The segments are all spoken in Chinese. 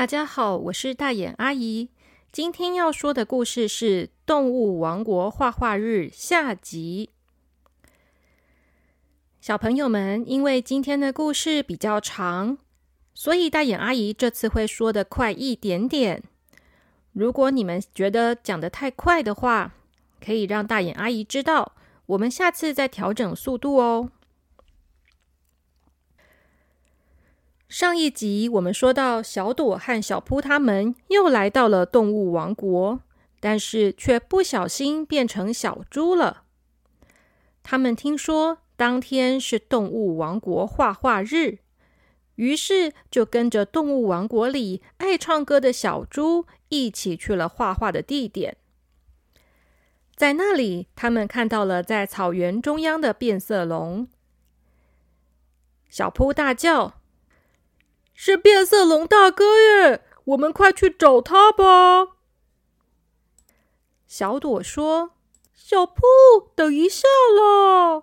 大家好，我是大眼阿姨。今天要说的故事是《动物王国画画日》下集。小朋友们，因为今天的故事比较长，所以大眼阿姨这次会说的快一点点。如果你们觉得讲的太快的话，可以让大眼阿姨知道，我们下次再调整速度哦。上一集我们说到，小朵和小扑他们又来到了动物王国，但是却不小心变成小猪了。他们听说当天是动物王国画画日，于是就跟着动物王国里爱唱歌的小猪一起去了画画的地点。在那里，他们看到了在草原中央的变色龙。小扑大叫。是变色龙大哥耶！我们快去找他吧。小朵说：“小扑，等一下啦。”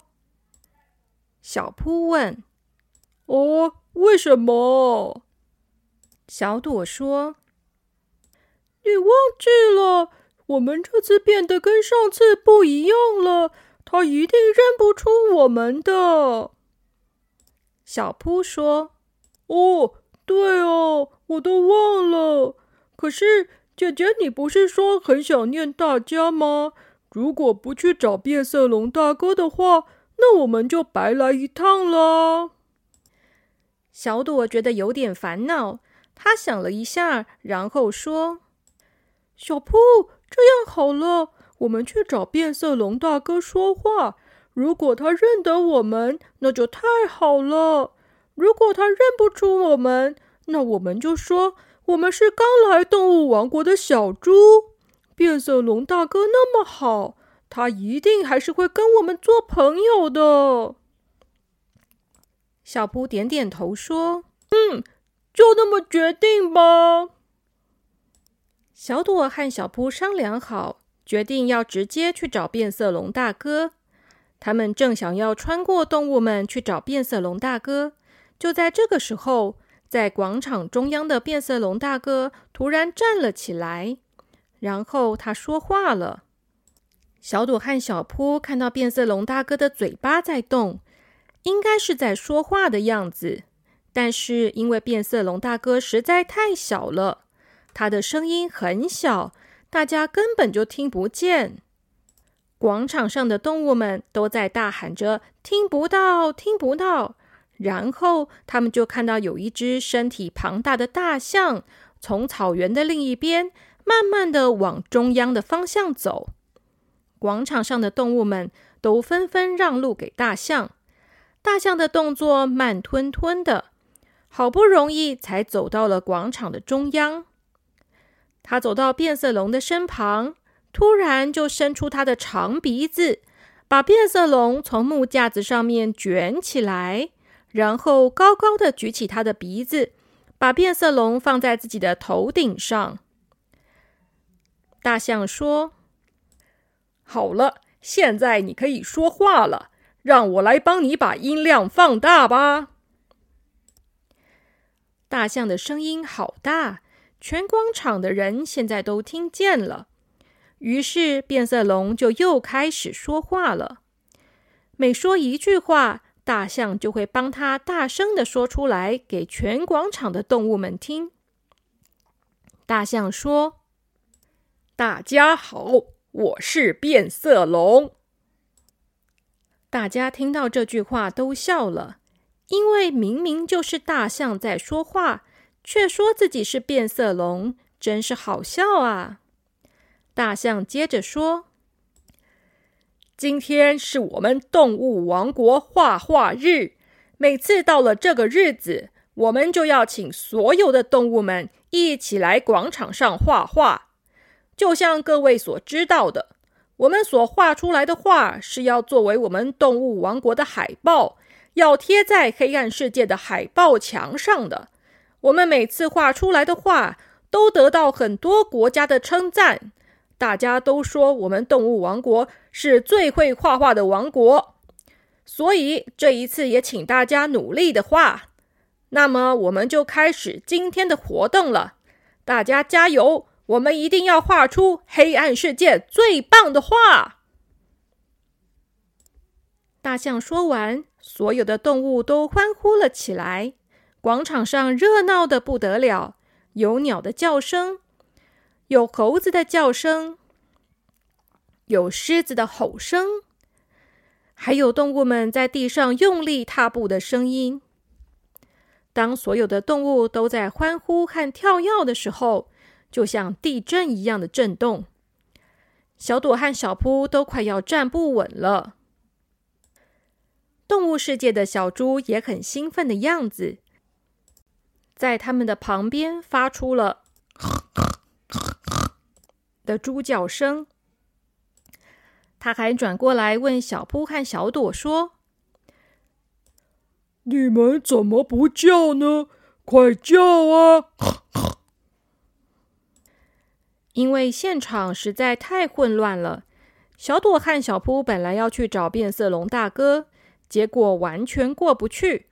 小扑问：“哦，为什么？”小朵说：“你忘记了，我们这次变得跟上次不一样了，他一定认不出我们的。”小扑说：“哦。”对哦，我都忘了。可是姐姐，你不是说很想念大家吗？如果不去找变色龙大哥的话，那我们就白来一趟了。小朵觉得有点烦恼，她想了一下，然后说：“小铺，这样好了，我们去找变色龙大哥说话。如果他认得我们，那就太好了。”如果他认不出我们，那我们就说我们是刚来动物王国的小猪。变色龙大哥那么好，他一定还是会跟我们做朋友的。小扑点点头说：“嗯，就那么决定吧。”小朵和小扑商量好，决定要直接去找变色龙大哥。他们正想要穿过动物们去找变色龙大哥。就在这个时候，在广场中央的变色龙大哥突然站了起来，然后他说话了。小朵和小扑看到变色龙大哥的嘴巴在动，应该是在说话的样子。但是因为变色龙大哥实在太小了，他的声音很小，大家根本就听不见。广场上的动物们都在大喊着：“听不到，听不到。”然后他们就看到有一只身体庞大的大象从草原的另一边慢慢的往中央的方向走。广场上的动物们都纷纷让路给大象。大象的动作慢吞吞的，好不容易才走到了广场的中央。他走到变色龙的身旁，突然就伸出他的长鼻子，把变色龙从木架子上面卷起来。然后高高的举起他的鼻子，把变色龙放在自己的头顶上。大象说：“好了，现在你可以说话了，让我来帮你把音量放大吧。”大象的声音好大，全广场的人现在都听见了。于是变色龙就又开始说话了，每说一句话。大象就会帮他大声的说出来，给全广场的动物们听。大象说：“大家好，我是变色龙。”大家听到这句话都笑了，因为明明就是大象在说话，却说自己是变色龙，真是好笑啊！大象接着说。今天是我们动物王国画画日。每次到了这个日子，我们就要请所有的动物们一起来广场上画画。就像各位所知道的，我们所画出来的画是要作为我们动物王国的海报，要贴在黑暗世界的海报墙上的。我们每次画出来的画都得到很多国家的称赞。大家都说我们动物王国是最会画画的王国，所以这一次也请大家努力的画。那么，我们就开始今天的活动了。大家加油！我们一定要画出黑暗世界最棒的画。大象说完，所有的动物都欢呼了起来。广场上热闹的不得了，有鸟的叫声，有猴子的叫声，有狮子的吼声，还有动物们在地上用力踏步的声音。当所有的动物都在欢呼和跳跃的时候，就像地震一样的震动。小朵和小扑都快要站不稳了。动物世界的小猪也很兴奋的样子，在他们的旁边发出了的猪叫声。他还转过来问小扑和小朵说。你们怎么不叫呢？快叫啊！因为现场实在太混乱了。小朵和小扑本来要去找变色龙大哥，结果完全过不去，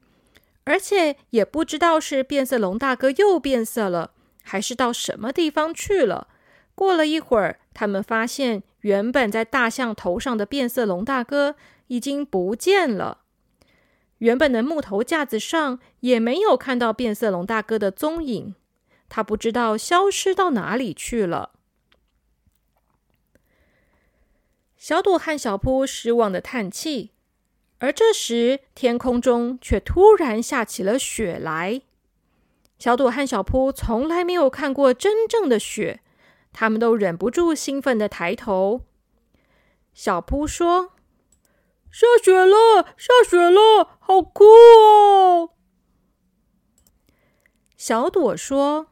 而且也不知道是变色龙大哥又变色了，还是到什么地方去了。过了一会儿，他们发现原本在大象头上的变色龙大哥已经不见了。原本的木头架子上也没有看到变色龙大哥的踪影，他不知道消失到哪里去了。小朵和小扑失望的叹气，而这时天空中却突然下起了雪来。小朵和小扑从来没有看过真正的雪，他们都忍不住兴奋的抬头。小扑说。下雪了，下雪了，好酷哦！小朵说：“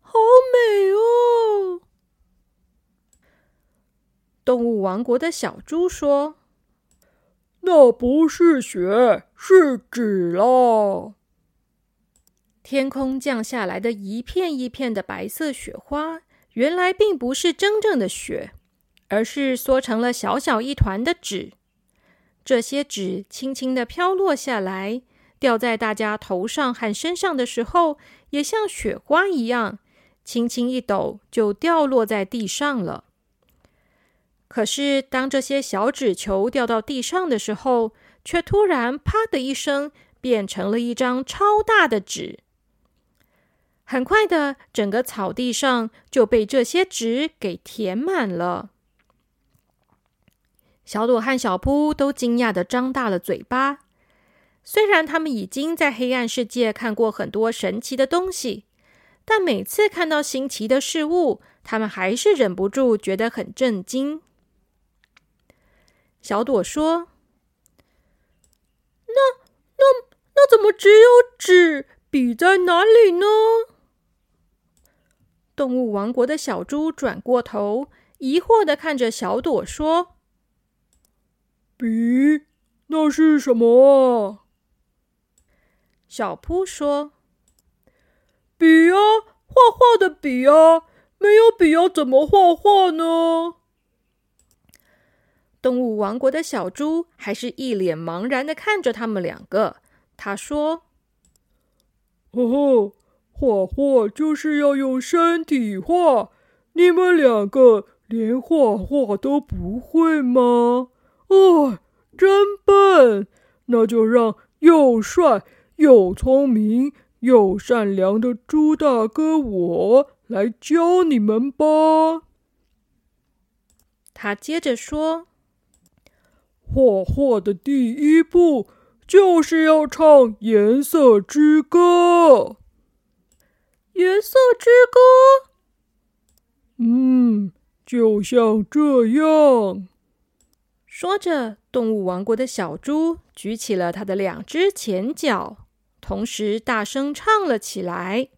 好美哦！”动物王国的小猪说：“那不是雪，是纸啦！”天空降下来的一片一片的白色雪花，原来并不是真正的雪，而是缩成了小小一团的纸。这些纸轻轻的飘落下来，掉在大家头上和身上的时候，也像雪花一样，轻轻一抖就掉落在地上了。可是，当这些小纸球掉到地上的时候，却突然“啪”的一声，变成了一张超大的纸。很快的，整个草地上就被这些纸给填满了。小朵和小扑都惊讶的张大了嘴巴。虽然他们已经在黑暗世界看过很多神奇的东西，但每次看到新奇的事物，他们还是忍不住觉得很震惊。小朵说：“那、那、那怎么只有纸？笔在哪里呢？”动物王国的小猪转过头，疑惑的看着小朵说。笔，那是什么？小扑说：“笔啊，画画的笔啊，没有笔要怎么画画呢？”动物王国的小猪还是一脸茫然的看着他们两个。他说：“哦，画画就是要用身体画，你们两个连画画都不会吗？”哦，真笨！那就让又帅又聪明又善良的猪大哥我来教你们吧。他接着说：“画画的第一步就是要唱颜色之歌。颜色之歌，嗯，就像这样。”说着，动物王国的小猪举起了它的两只前脚，同时大声唱了起来：“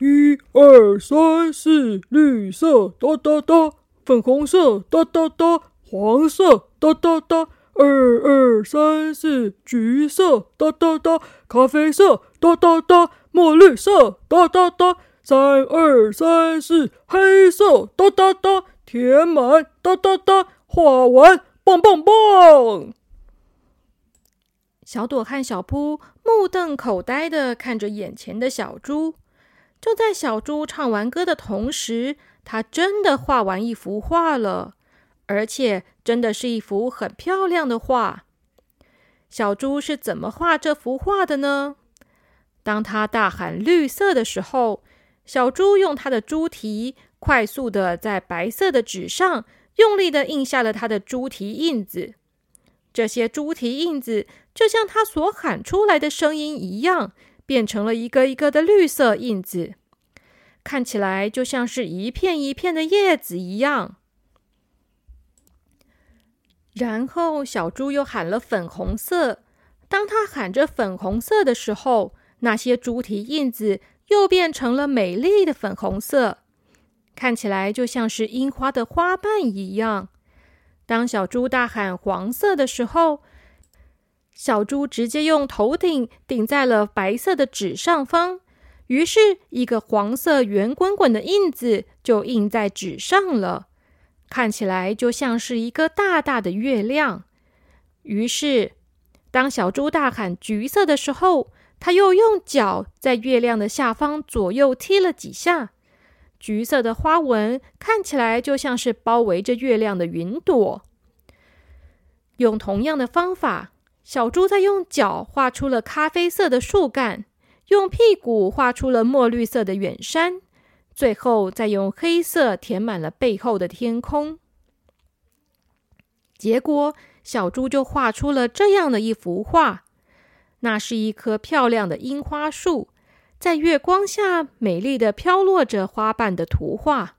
一二三四，绿色哒哒哒，粉红色哒哒哒，黄色哒哒哒，二二三四，橘色哒哒哒，咖啡色哒哒哒，墨绿色哒哒哒，三二三四，黑色哒哒哒，填满哒哒哒。”画完，棒棒棒！小朵和小扑目瞪口呆的看着眼前的小猪，就在小猪唱完歌的同时，他真的画完一幅画了，而且真的是一幅很漂亮的画。小猪是怎么画这幅画的呢？当他大喊“绿色”的时候，小猪用它的猪蹄快速的在白色的纸上用力的印下了它的猪蹄印子。这些猪蹄印子就像他所喊出来的声音一样。变成了一个一个的绿色印子，看起来就像是一片一片的叶子一样。然后小猪又喊了粉红色，当他喊着粉红色的时候，那些猪蹄印子又变成了美丽的粉红色，看起来就像是樱花的花瓣一样。当小猪大喊黄色的时候，小猪直接用头顶顶在了白色的纸上方，于是，一个黄色圆滚滚的印子就印在纸上了，看起来就像是一个大大的月亮。于是，当小猪大喊橘色的时候，他又用脚在月亮的下方左右踢了几下，橘色的花纹看起来就像是包围着月亮的云朵。用同样的方法。小猪在用脚画出了咖啡色的树干，用屁股画出了墨绿色的远山，最后再用黑色填满了背后的天空。结果，小猪就画出了这样的一幅画：那是一棵漂亮的樱花树，在月光下美丽的飘落着花瓣的图画。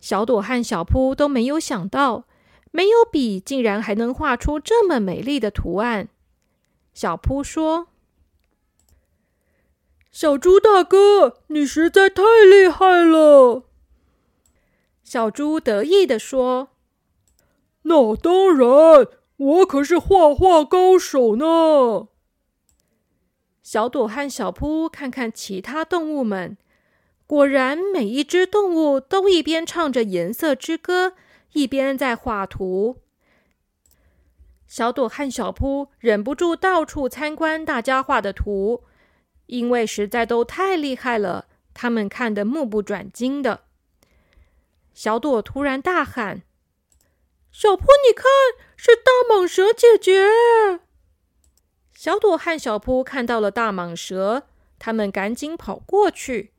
小朵和小扑都没有想到。没有笔，竟然还能画出这么美丽的图案。小扑说：“小猪大哥，你实在太厉害了。”小猪得意的说：“那当然，我可是画画高手呢。”小朵和小扑看看其他动物们，果然每一只动物都一边唱着颜色之歌。一边在画图，小朵和小扑忍不住到处参观大家画的图，因为实在都太厉害了，他们看得目不转睛的。小朵突然大喊：“小扑，你看，是大蟒蛇姐姐！”小朵和小扑看到了大蟒蛇，他们赶紧跑过去。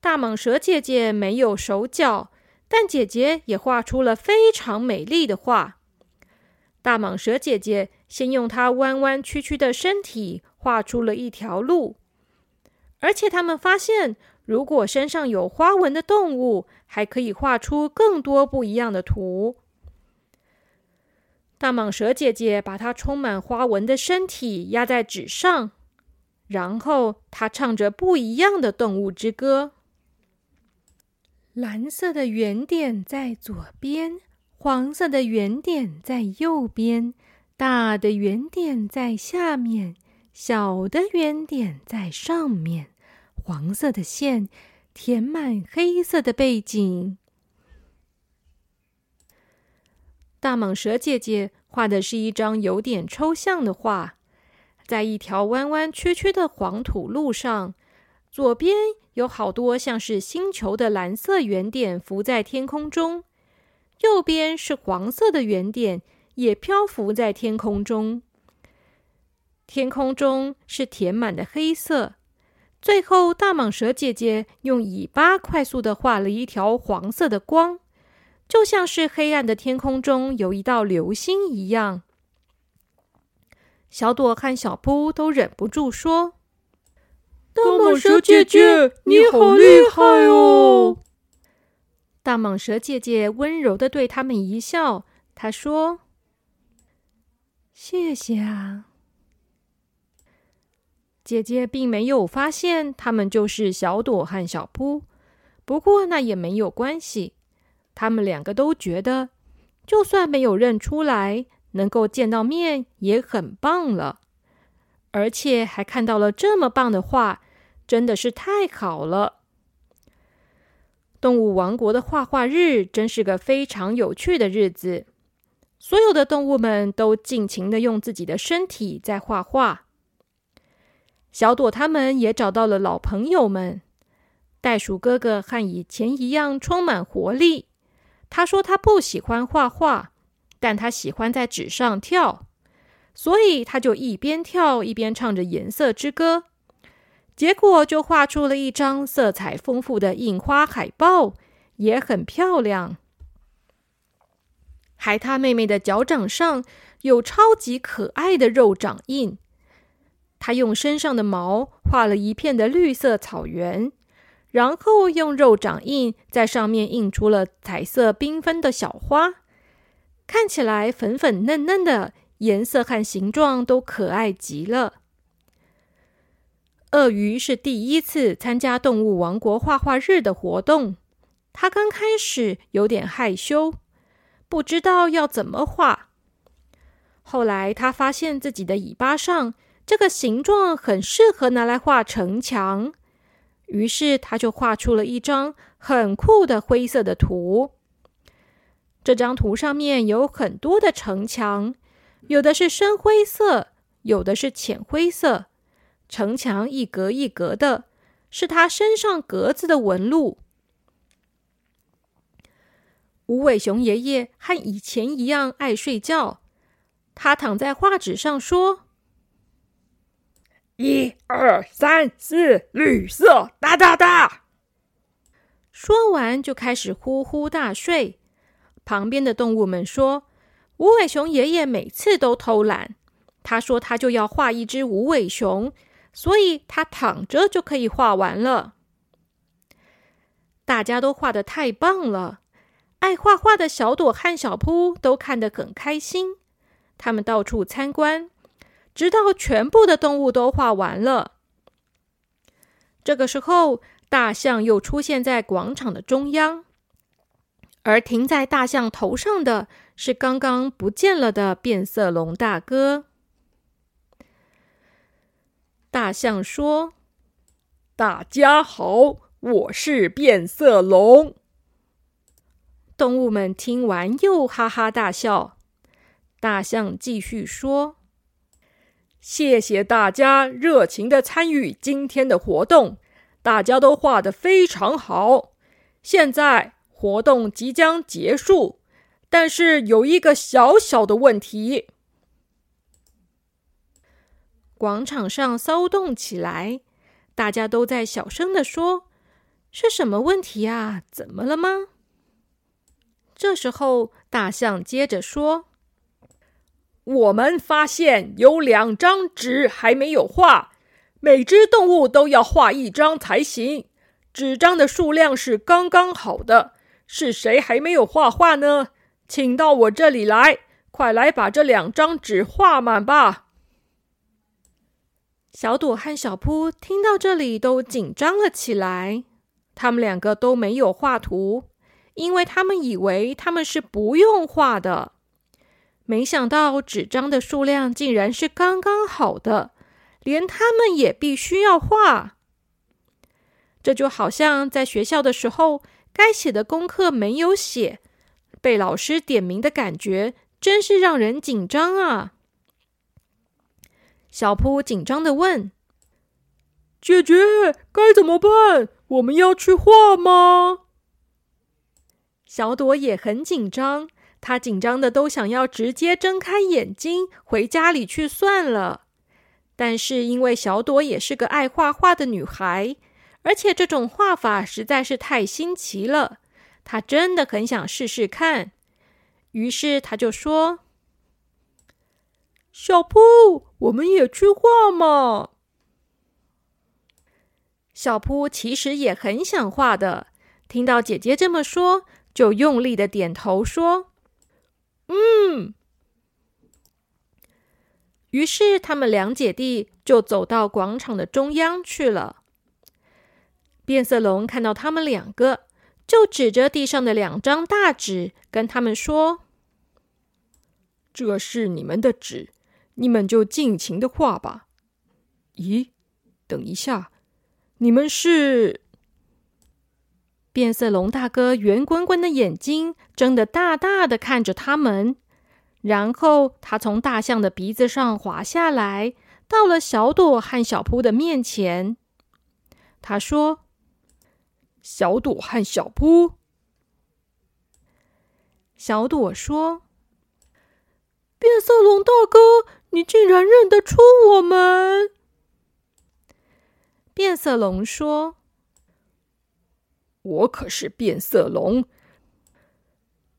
大蟒蛇姐姐没有手脚。但姐姐也画出了非常美丽的画。大蟒蛇姐姐先用它弯弯曲曲的身体画出了一条路，而且他们发现，如果身上有花纹的动物，还可以画出更多不一样的图。大蟒蛇姐姐把它充满花纹的身体压在纸上，然后她唱着不一样的动物之歌。蓝色的圆点在左边，黄色的圆点在右边，大的圆点在下面，小的圆点在上面。黄色的线填满黑色的背景。大蟒蛇姐姐画的是一张有点抽象的画，在一条弯弯曲曲的黄土路上，左边。有好多像是星球的蓝色圆点浮在天空中，右边是黄色的圆点，也漂浮在天空中。天空中是填满的黑色。最后，大蟒蛇姐姐用尾巴快速的画了一条黄色的光，就像是黑暗的天空中有一道流星一样。小朵和小扑都忍不住说。大蟒蛇姐姐，你好厉害哦！大蟒蛇姐姐温柔的对他们一笑，她说：“谢谢啊。”姐姐并没有发现他们就是小朵和小扑，不过那也没有关系。他们两个都觉得，就算没有认出来，能够见到面也很棒了。而且还看到了这么棒的画，真的是太好了！动物王国的画画日真是个非常有趣的日子。所有的动物们都尽情的用自己的身体在画画。小朵他们也找到了老朋友们。袋鼠哥哥和以前一样充满活力。他说他不喜欢画画，但他喜欢在纸上跳，所以他就一边跳一边唱着颜色之歌。结果就画出了一张色彩丰富的印花海报，也很漂亮。海獭妹妹的脚掌上有超级可爱的肉掌印，他用身上的毛画了一片的绿色草原。然后用肉掌印在上面印出了彩色缤纷的小花，看起来粉粉嫩嫩的，颜色和形状都可爱极了。鳄鱼是第一次参加动物王国画画日的活动，它刚开始有点害羞，不知道要怎么画。后来他发现自己的尾巴上这个形状很适合拿来画城墙。于是他就画出了一张很酷的灰色的图。这张图上面有很多的城墙，有的是深灰色，有的是浅灰色。城墙一格一格的，是他身上格子的纹路。无尾熊爷爷和以前一样爱睡觉，他躺在画纸上说。一二三四，绿色哒哒哒。说完就开始呼呼大睡。旁边的动物们说：“无尾熊爷爷每次都偷懒。他说他就要画一只无尾熊，所以他躺着就可以画完了。”大家都画的太棒了，爱画画的小朵和小扑都看得很开心。他们到处参观。直到全部的动物都画完了，这个时候，大象又出现在广场的中央，而停在大象头上的是刚刚不见了的变色龙大哥。大象说：“大家好，我是变色龙。”动物们听完又哈哈大笑。大象继续说。谢谢大家热情的参与今天的活动，大家都画的非常好。现在活动即将结束，但是有一个小小的问题。广场上骚动起来，大家都在小声的说：“是什么问题啊？怎么了吗？”这时候，大象接着说。我们发现有两张纸还没有画，每只动物都要画一张才行。纸张的数量是刚刚好的。是谁还没有画画呢？请到我这里来，快来把这两张纸画满吧！小朵和小扑听到这里都紧张了起来。他们两个都没有画图，因为他们以为他们是不用画的。没想到纸张的数量竟然是刚刚好的，连他们也必须要画。这就好像在学校的时候，该写的功课没有写，被老师点名的感觉，真是让人紧张啊！小扑紧张的问：“姐姐，该怎么办？我们要去画吗？”小朵也很紧张。他紧张的都想要直接睁开眼睛回家里去算了，但是因为小朵也是个爱画画的女孩，而且这种画法实在是太新奇了，她真的很想试试看。于是他就说：“小铺，我们也去画嘛。”小扑其实也很想画的，听到姐姐这么说，就用力的点头说。嗯，于是他们两姐弟就走到广场的中央去了。变色龙看到他们两个，就指着地上的两张大纸，跟他们说：“这是你们的纸，你们就尽情的画吧。”咦，等一下，你们是？变色龙大哥圆滚滚的眼睛睁得大大的，看着他们，然后他从大象的鼻子上滑下来，到了小朵和小扑的面前。他说：“小朵和小扑。”小朵说：“变色龙大哥，你竟然认得出我们？”变色龙说：“我可是变色龙，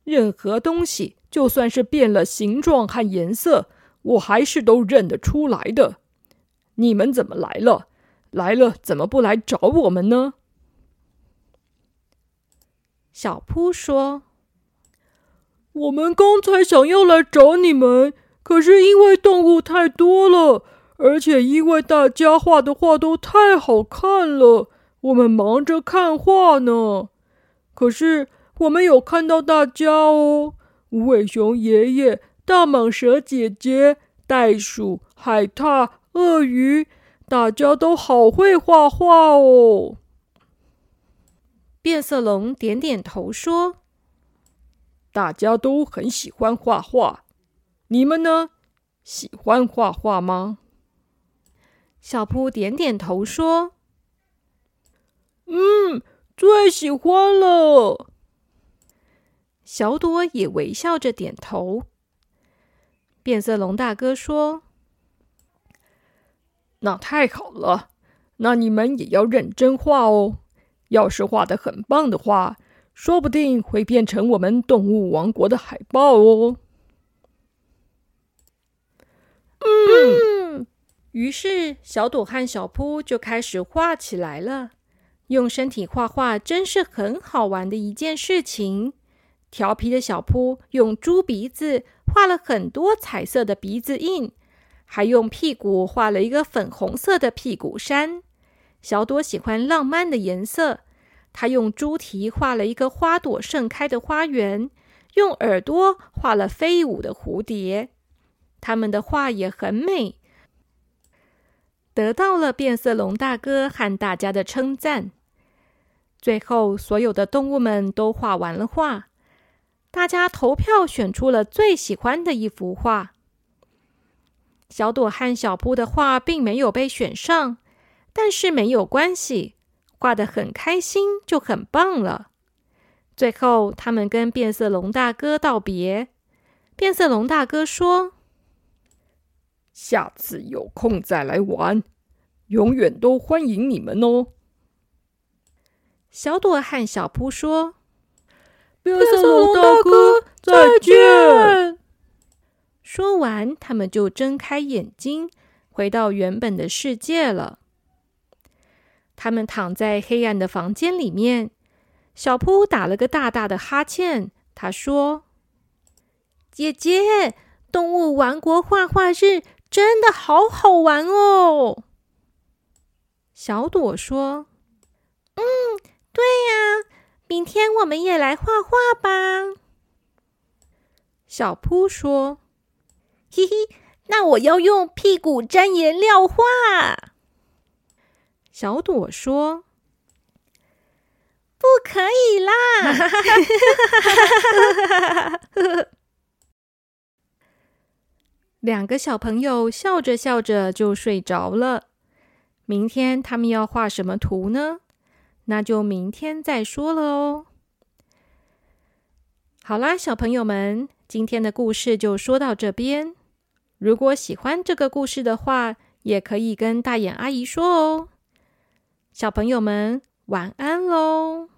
任何东西，就算是变了形状和颜色，我还是都认得出来的。你们怎么来了？来了怎么不来找我们呢？”小扑说。我们刚才想要来找你们，可是因为动物太多了，而且因为大家画的画都太好看了，我们忙着看画呢。可是我们有看到大家哦，无尾熊爷爷、大蟒蛇姐姐、袋鼠、海獭、鳄鱼，大家都好会画画哦。变色龙点点头说。大家都很喜欢画画，你们呢？喜欢画画吗？小扑点点头说：“嗯，最喜欢了。”小朵也微笑着点头。变色龙大哥说：“那太好了，那你们也要认真画哦。要是画的很棒的话。”说不定会变成我们动物王国的海报哦。嗯，于是小朵和小扑就开始画起来了。用身体画画真是很好玩的一件事情。调皮的小扑用猪鼻子画了很多彩色的鼻子印，还用屁股画了一个粉红色的屁股山。小朵喜欢浪漫的颜色。他用猪蹄画了一个花朵盛开的花园，用耳朵画了飞舞的蝴蝶。他们的画也很美，得到了变色龙大哥和大家的称赞。最后，所有的动物们都画完了画，大家投票选出了最喜欢的一幅画。小朵和小扑的画并没有被选上，但是没有关系。画的很开心，就很棒了。最后，他们跟变色龙大哥道别。变色龙大哥说：“下次有空再来玩，永远都欢迎你们哦。”小朵和小扑说：“变色龙大哥，再见。”说完，他们就睁开眼睛，回到原本的世界了。他们躺在黑暗的房间里面，小扑打了个大大的哈欠。他说：“姐姐，动物王国画画日真的好好玩哦。”小朵说：“嗯，对呀，明天我们也来画画吧。”小扑说：“嘿嘿，那我要用屁股沾颜料画。”小朵说：“不可以啦！” 两个小朋友笑着笑着就睡着了。明天他们要画什么图呢？那就明天再说了哦。好啦，小朋友们，今天的故事就说到这边。如果喜欢这个故事的话，也可以跟大眼阿姨说哦。小朋友们，晚安喽！